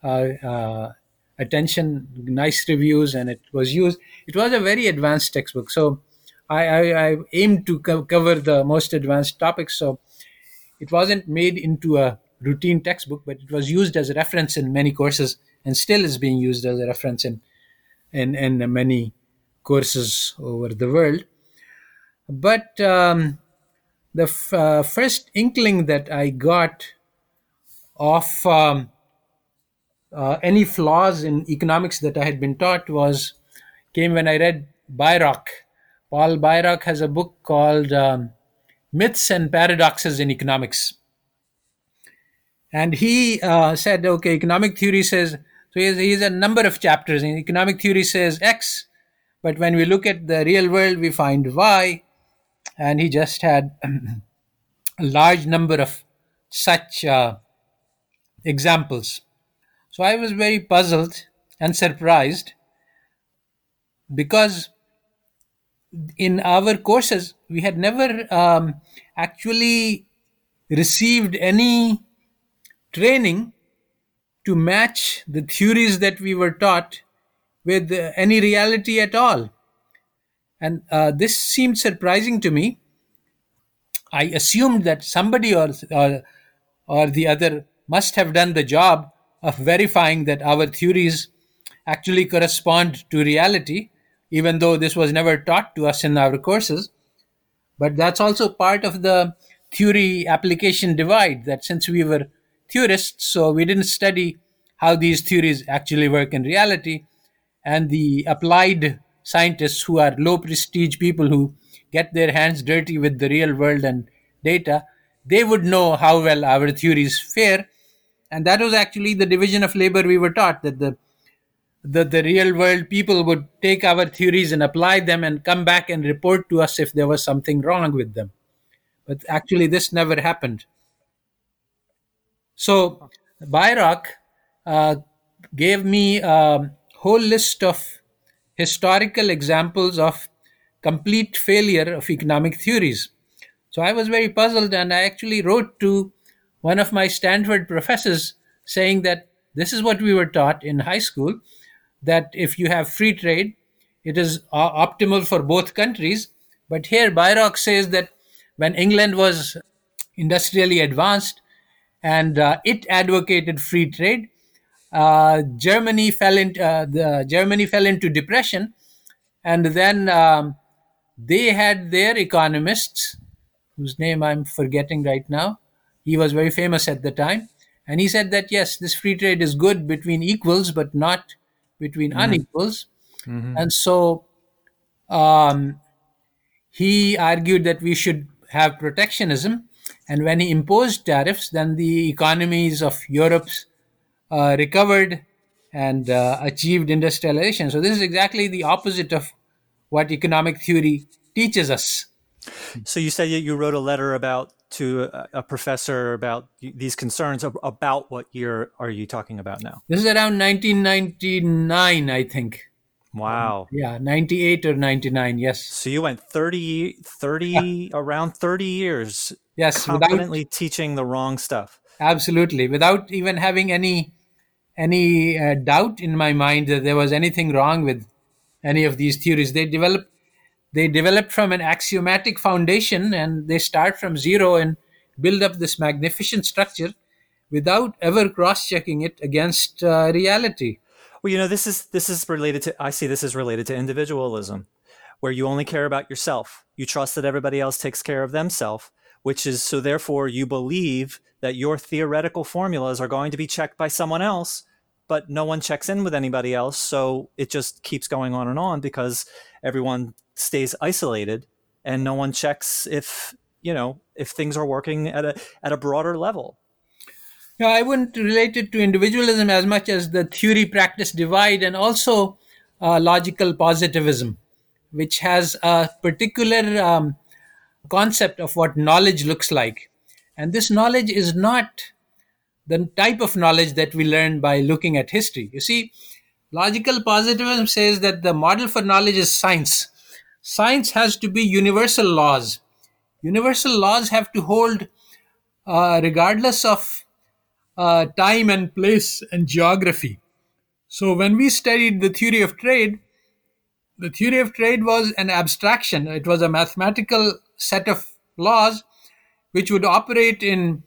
uh, uh, attention nice reviews and it was used it was a very advanced textbook. So I, I, I aimed to co- cover the most advanced topics. So it wasn't made into a routine textbook, but it was used as a reference in many courses and still is being used as a reference in, in, in many courses over the world. But um, the f- uh, first inkling that I got of um, uh, any flaws in economics that I had been taught was came when I read Bairoch Paul Bairoch has a book called um, Myths and Paradoxes in Economics. And he uh, said, okay, economic theory says, so he has, he has a number of chapters. And economic theory says X, but when we look at the real world, we find Y. And he just had *clears throat* a large number of such uh, examples. So I was very puzzled and surprised because in our courses, we had never um, actually received any training to match the theories that we were taught with uh, any reality at all. And uh, this seemed surprising to me. I assumed that somebody or, or, or the other must have done the job of verifying that our theories actually correspond to reality even though this was never taught to us in our courses. But that's also part of the theory application divide that since we were theorists, so we didn't study how these theories actually work in reality. And the applied scientists who are low prestige people who get their hands dirty with the real world and data, they would know how well our theories fare. And that was actually the division of labor we were taught that the the, the real world people would take our theories and apply them and come back and report to us if there was something wrong with them. But actually, this never happened. So, Bairoch uh, gave me a whole list of historical examples of complete failure of economic theories. So, I was very puzzled and I actually wrote to one of my Stanford professors saying that this is what we were taught in high school that if you have free trade, it is uh, optimal for both countries. But here, Bairoch says that when England was industrially advanced and uh, it advocated free trade, uh, Germany fell into uh, the Germany fell into depression, and then um, they had their economists, whose name I'm forgetting right now. He was very famous at the time, and he said that yes, this free trade is good between equals, but not between mm-hmm. unequals. Mm-hmm. And so um, he argued that we should have protectionism. And when he imposed tariffs, then the economies of Europe uh, recovered and uh, achieved industrialization. So this is exactly the opposite of what economic theory teaches us. So you said you wrote a letter about to a, professor about these concerns about what year are you talking about now? This is around 1999, I think. Wow. yeah, 98 or 99, yes. So you went 30, 30 yeah. around 30 years yes, confidently without, teaching the wrong stuff. Absolutely, without even having any any uh, doubt in my mind that there was anything wrong with any of these theories. They developed they develop from an axiomatic foundation and they start from zero and build up this magnificent structure without ever cross checking it against uh, reality. Well, you know, this is this is related to I see this is related to individualism, where you only care about yourself. You trust that everybody else takes care of themselves, which is so therefore you believe that your theoretical formulas are going to be checked by someone else, but no one checks in with anybody else, so it just keeps going on and on because everyone stays isolated and no one checks if, you know, if things are working at a at a broader level. Yeah, I wouldn't relate it to individualism as much as the theory practice divide and also uh, logical positivism, which has a particular um, concept of what knowledge looks like. And this knowledge is not the type of knowledge that we learn by looking at history. You see, logical positivism says that the model for knowledge is science. Science has to be universal laws. Universal laws have to hold uh, regardless of uh, time and place and geography. So when we studied the theory of trade, the theory of trade was an abstraction. It was a mathematical set of laws which would operate in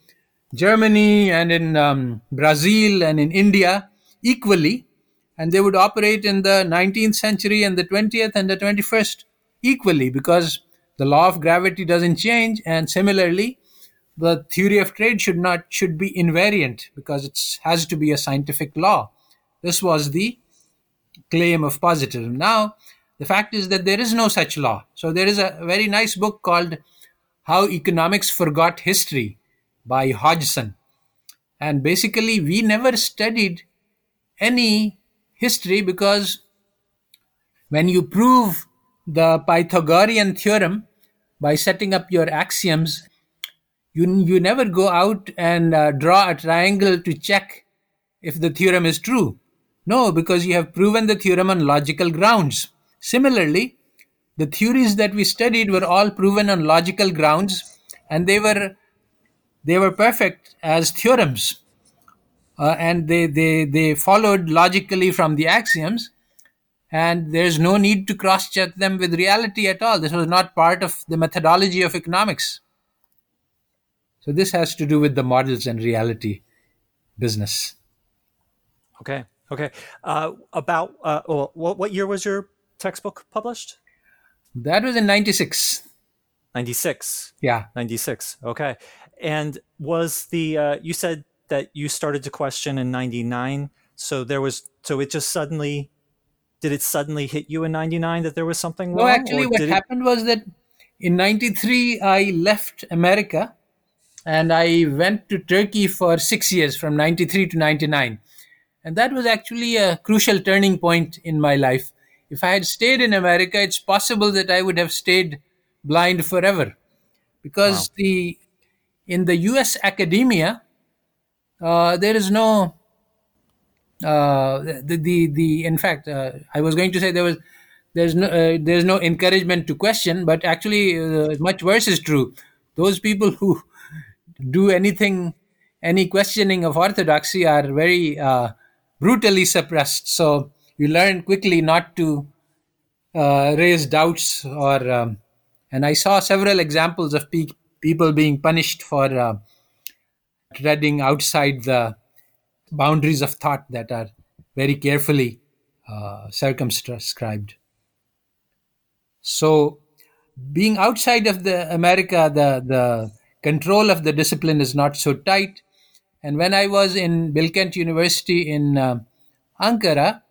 Germany and in um, Brazil and in India equally, and they would operate in the 19th century and the 20th and the 21st equally because the law of gravity doesn't change, and similarly, the theory of trade should not should be invariant because it has to be a scientific law. This was the claim of positivism. Now, the fact is that there is no such law. So there is a very nice book called How Economics Forgot History by Hodgson. And basically, we never studied any history because when you prove the Pythagorean theorem by setting up your axioms you you never go out and uh, draw a triangle to check if the theorem is true. No because you have proven the theorem on logical grounds. Similarly the theories that we studied were all proven on logical grounds and they were they were perfect as theorems uh, and they, they they followed logically from the axioms and there's no need to cross check them with reality at all this was not part of the methodology of economics so this has to do with the models and reality business. Okay. Okay. Uh, about uh, well, what what year was your textbook published? That was in '96. '96. Yeah. '96. Okay. And was the uh, you said that you started to question in '99? So there was so it just suddenly did it suddenly hit you in '99 that there was something no, wrong? No, actually, what happened it... was that in '93 I left America and I went to Turkey for six years from 93 to 99. And that was actually a crucial turning point in my life. If I had stayed in America, it's possible that I would have stayed blind forever. Because wow. the in the US academia, uh, there is no uh, the, the the in fact uh, I was going to say there was there's no uh, there's no encouragement to question, but actually uh, much worse is true. Those people who do anything, any questioning of orthodoxy are very uh, brutally suppressed. So you learn quickly not to raise doubts or. Um, and I saw several examples of pe- people being punished for treading outside the boundaries of thought that are very carefully uh, circumscribed. So, being outside of the America, the the control of the discipline is not so tight. And when I was in Bilkent University in uh, Ankara,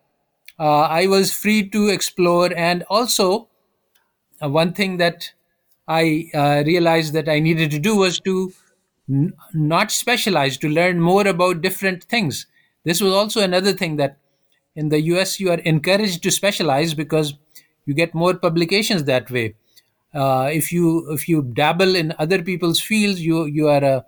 uh, I was free to explore. And also, uh, one thing that I uh, realized that I needed to do was to not specialized to learn more about different things. This was also another thing that in the US you are encouraged to specialize because you get more publications that way uh, if you if you dabble in other people's fields you you are a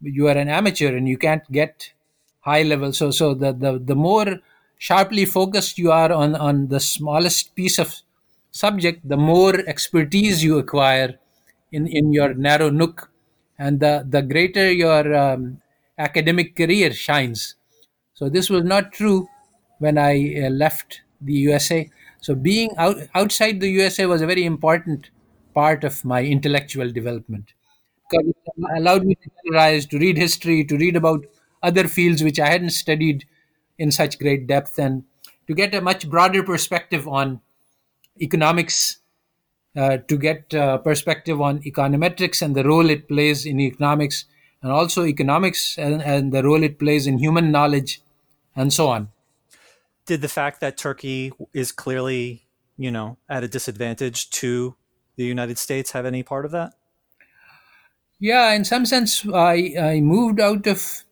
you are an amateur and you can't get high level so so the the, the more sharply focused you are on on the smallest piece of subject the more expertise you acquire in in your narrow nook and the the greater your um, academic career shines. So this was not true when i uh, left the usa so being out, outside the USA was a very important part of my intellectual development. Because it allowed me to analyze, to read history, to read about other fields which I hadn't studied in such great depth, and to get a much broader perspective on economics, uh, to get uh, perspective on econometrics and the role it plays in economics, and also economics and, and the role it plays in human knowledge, and so on. Did the fact that Turkey is clearly, you know, at a disadvantage to the United States have any part of that? Yeah, in some sense, I, I moved out of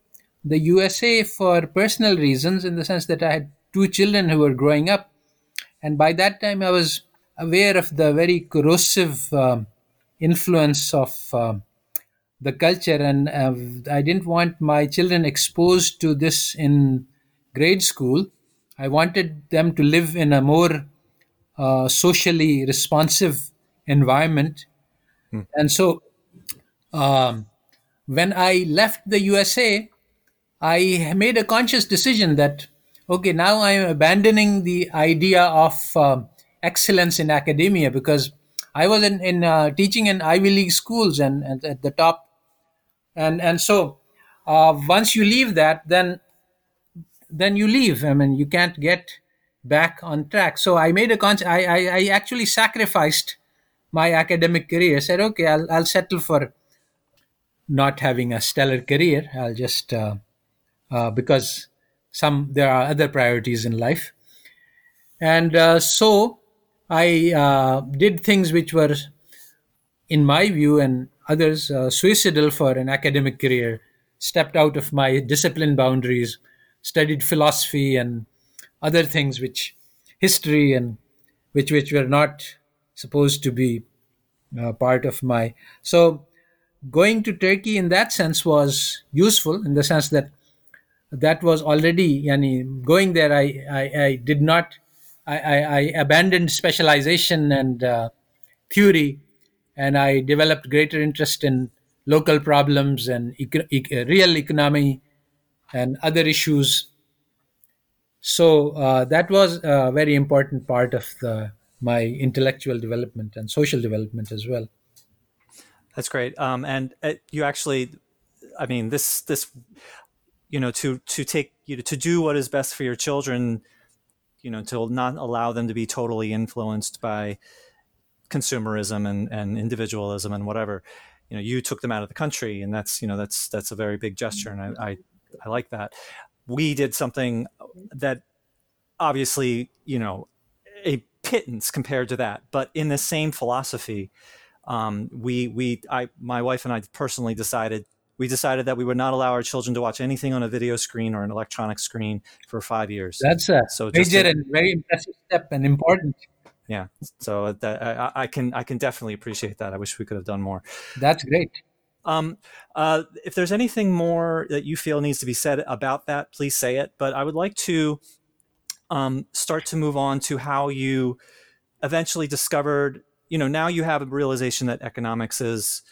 the USA for personal reasons, in the sense that I had two children who were growing up. And by that time, I was aware of the very corrosive um, influence of uh, the culture, and uh, I didn't want my children exposed to this in grade school. I wanted them to live in a more uh, socially responsive environment. Hmm. And so um, when I left the USA, I made a conscious decision that, okay, now I'm abandoning the idea of uh, excellence in academia because I was in, in uh, teaching in Ivy League schools and, and, at the top. And, and so uh, once you leave that, then then you leave. I mean, you can't get back on track. So I made a conscious. I, I, I actually sacrificed my academic career. I said, okay, I'll, I'll settle for not having a stellar career. I'll just uh, uh, because some there are other priorities in life, and uh, so I uh, did things which were, in my view and others, uh, suicidal for an academic career. Stepped out of my discipline boundaries, studied philosophy and other things which history and which which were not supposed to be uh, part of my so going to Turkey in that sense was useful in the sense that that was already yani, going there I, I, I did not I, I, abandoned specialization and uh, theory and I developed greater interest in local problems and eco- e- real economy and other issues so uh, that was a very important part of the, my intellectual development and social development as well that's great. Um, and uh, you actually, I mean, this this, you know, to to take you know, to do what is best for your children, you know, to not allow them to be totally influenced by consumerism and, and individualism and whatever. You know, you took them out of the country, and that's you know that's that's a very big gesture, and I I, I like that. We did something that obviously you know a pittance compared to that, but in the same philosophy um, we we I my wife and I personally decided we decided that we would not allow our children to watch anything on a video screen or an electronic screen for five years. That's a so major and very impressive step and important. Yeah, so that, I, I, can I can definitely appreciate that. I wish we could have done more. That's great. Um, uh, if there's anything more that you feel needs to be said about that, please say it. But I would like to um, start to move on to how you eventually discovered you know now you have a realization that economics is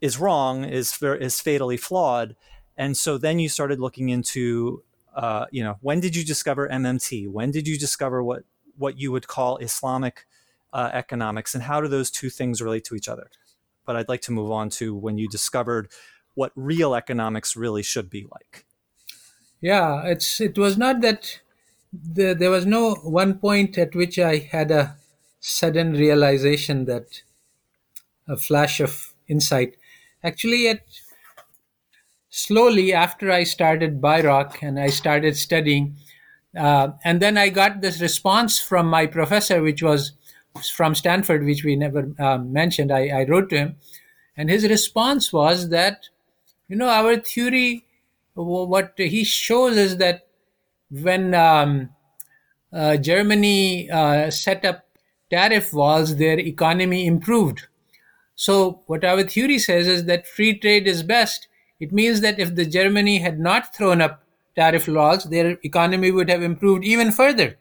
is wrong is is fatally flawed. And so then you started looking into uh, you know when did you discover mmt when did you discover what what you would call islamic uh, economics? And how do those two things relate to each other? But i'd like to move on to when you discovered what real economics really should be like. Yeah it's it was not that the, there was no one point at which i had a sudden realization that a flash of insight. Actually, it slowly after I started Bairoch and I started studying, uh, and then I got this response from my professor, which was from Stanford, which we never uh, mentioned. I, I wrote to him, and his response was that, you know, our theory, what he shows is that when um, uh, Germany uh, set up tariff walls, their economy improved. So, what our theory says is that free trade is best. It means that if the Germany had not thrown up tariff laws, their economy would have improved even further.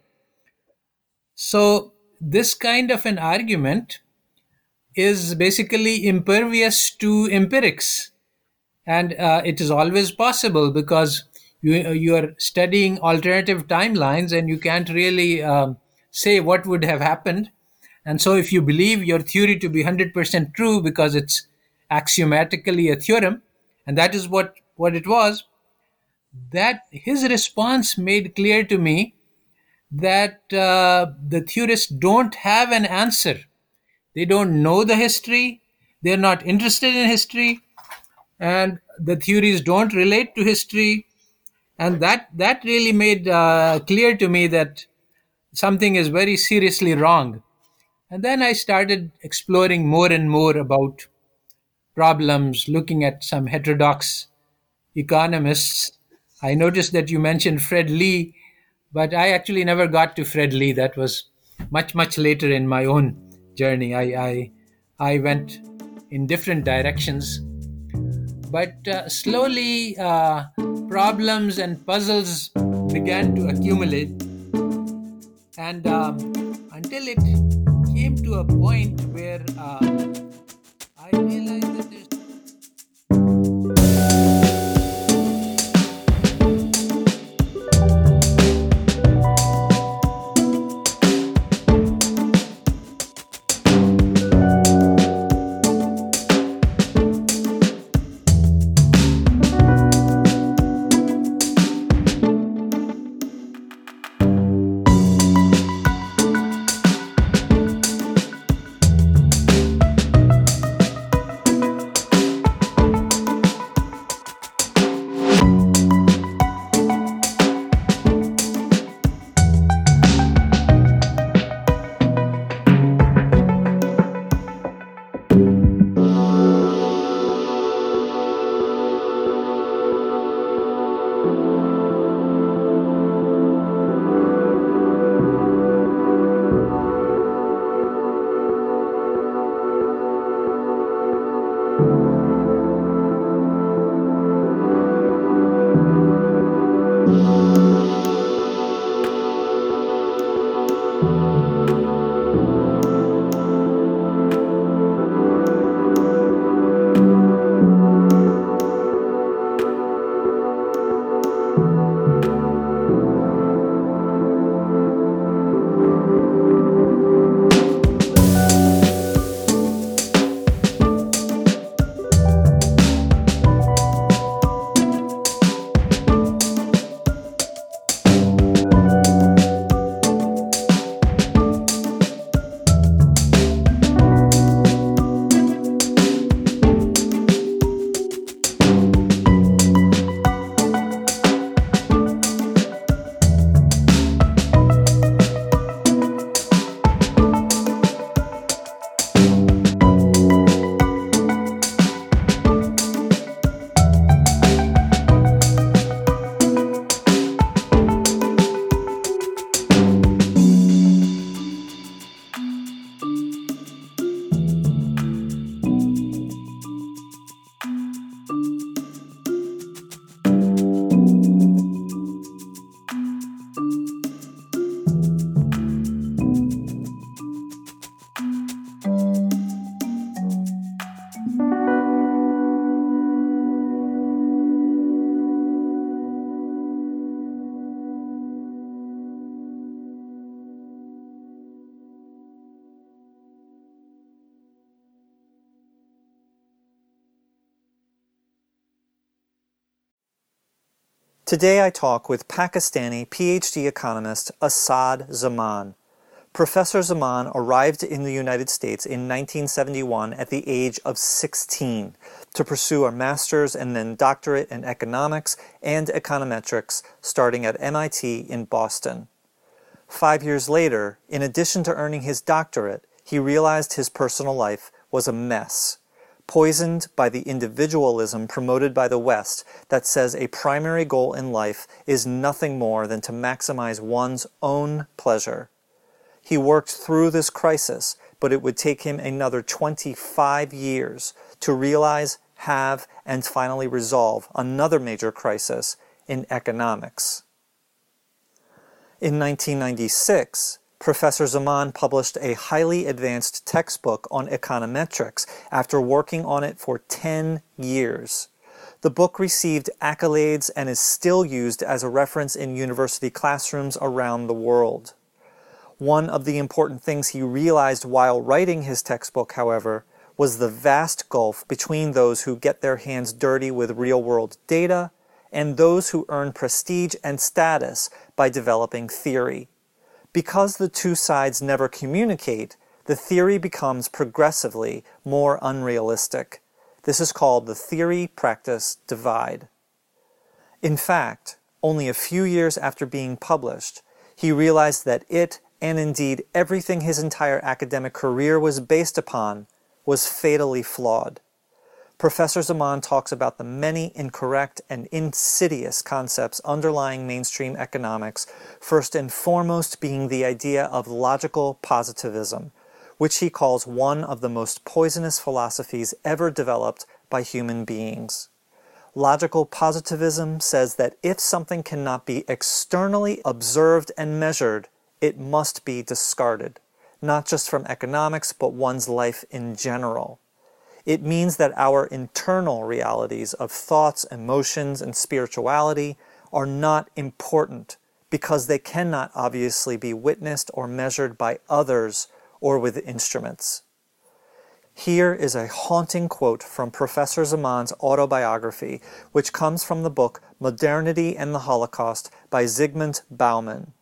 So, this kind of an argument is basically impervious to empirics. And uh, it is always possible because you, you are studying alternative timelines and you can't really um, say what would have happened and so, if you believe your theory to be 100% true because it's axiomatically a theorem, and that is what, what it was, that his response made clear to me that uh, the theorists don't have an answer. They don't know the history, they're not interested in history, and the theories don't relate to history. And that, that really made uh, clear to me that something is very seriously wrong. And then I started exploring more and more about problems, looking at some heterodox economists. I noticed that you mentioned Fred Lee, but I actually never got to Fred Lee. That was much, much later in my own journey. I, I, I went in different directions. But uh, slowly, uh, problems and puzzles began to accumulate. And um, until it to a point where uh, I realized Today I talk with Pakistani PhD economist Asad Zaman. Professor Zaman arrived in the United States in 1971 at the age of 16 to pursue a master's and then doctorate in economics and econometrics starting at MIT in Boston. Five years later, in addition to earning his doctorate, he realized his personal life was a mess poisoned by the individualism promoted by the West that says a primary goal in life is nothing more than to maximize one's own pleasure. He worked through this crisis, but it would take him another 25 years to realize, have, and finally resolve another major crisis in economics. In 1996, Professor Zaman published a highly advanced textbook on econometrics after working on it for 10 years. The book received accolades and is still used as a reference in university classrooms around the world. One of the important things he realized while writing his textbook, however, was the vast gulf between those who get their hands dirty with real world data and those who earn prestige and status by developing theory. Because the two sides never communicate, the theory becomes progressively more unrealistic. This is called the theory practice divide. In fact, only a few years after being published, he realized that it, and indeed everything his entire academic career was based upon, was fatally flawed. Professor Zaman talks about the many incorrect and insidious concepts underlying mainstream economics, first and foremost being the idea of logical positivism, which he calls one of the most poisonous philosophies ever developed by human beings. Logical positivism says that if something cannot be externally observed and measured, it must be discarded, not just from economics, but one's life in general. It means that our internal realities of thoughts, emotions, and spirituality are not important because they cannot obviously be witnessed or measured by others or with instruments. Here is a haunting quote from Professor Zaman's autobiography, which comes from the book Modernity and the Holocaust by Zygmunt Bauman.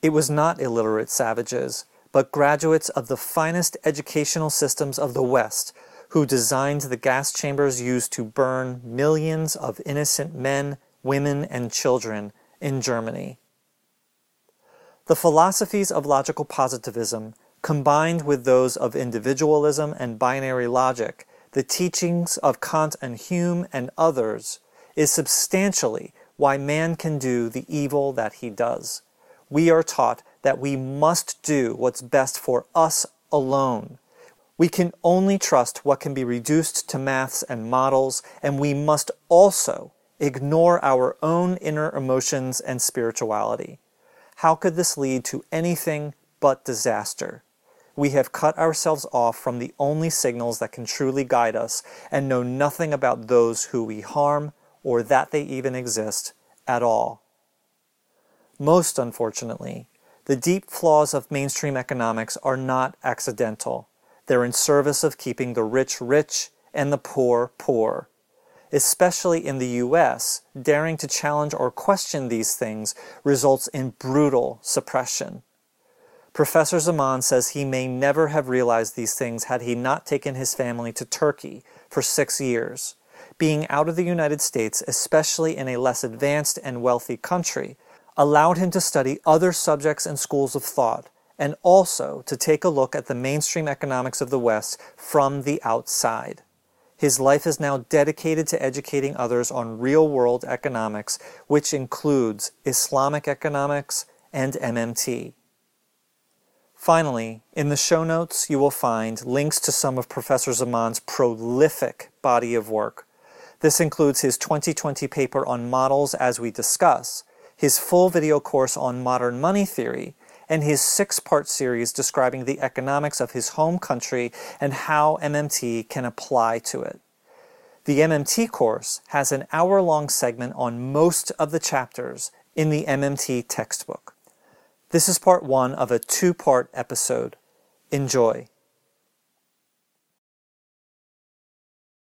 It was not illiterate savages, but graduates of the finest educational systems of the West who designed the gas chambers used to burn millions of innocent men, women, and children in Germany. The philosophies of logical positivism, combined with those of individualism and binary logic, the teachings of Kant and Hume and others, is substantially why man can do the evil that he does. We are taught that we must do what's best for us alone we can only trust what can be reduced to maths and models, and we must also ignore our own inner emotions and spirituality. How could this lead to anything but disaster? We have cut ourselves off from the only signals that can truly guide us and know nothing about those who we harm or that they even exist at all. Most unfortunately, the deep flaws of mainstream economics are not accidental. They're in service of keeping the rich rich and the poor poor. Especially in the US, daring to challenge or question these things results in brutal suppression. Professor Zaman says he may never have realized these things had he not taken his family to Turkey for six years. Being out of the United States, especially in a less advanced and wealthy country, allowed him to study other subjects and schools of thought and also to take a look at the mainstream economics of the West from the outside. His life is now dedicated to educating others on real world economics, which includes Islamic economics and MMT. Finally, in the show notes, you will find links to some of Professor Zaman's prolific body of work. This includes his 2020 paper on models as we discuss, his full video course on modern money theory, and his six part series describing the economics of his home country and how MMT can apply to it. The MMT course has an hour long segment on most of the chapters in the MMT textbook. This is part one of a two part episode. Enjoy.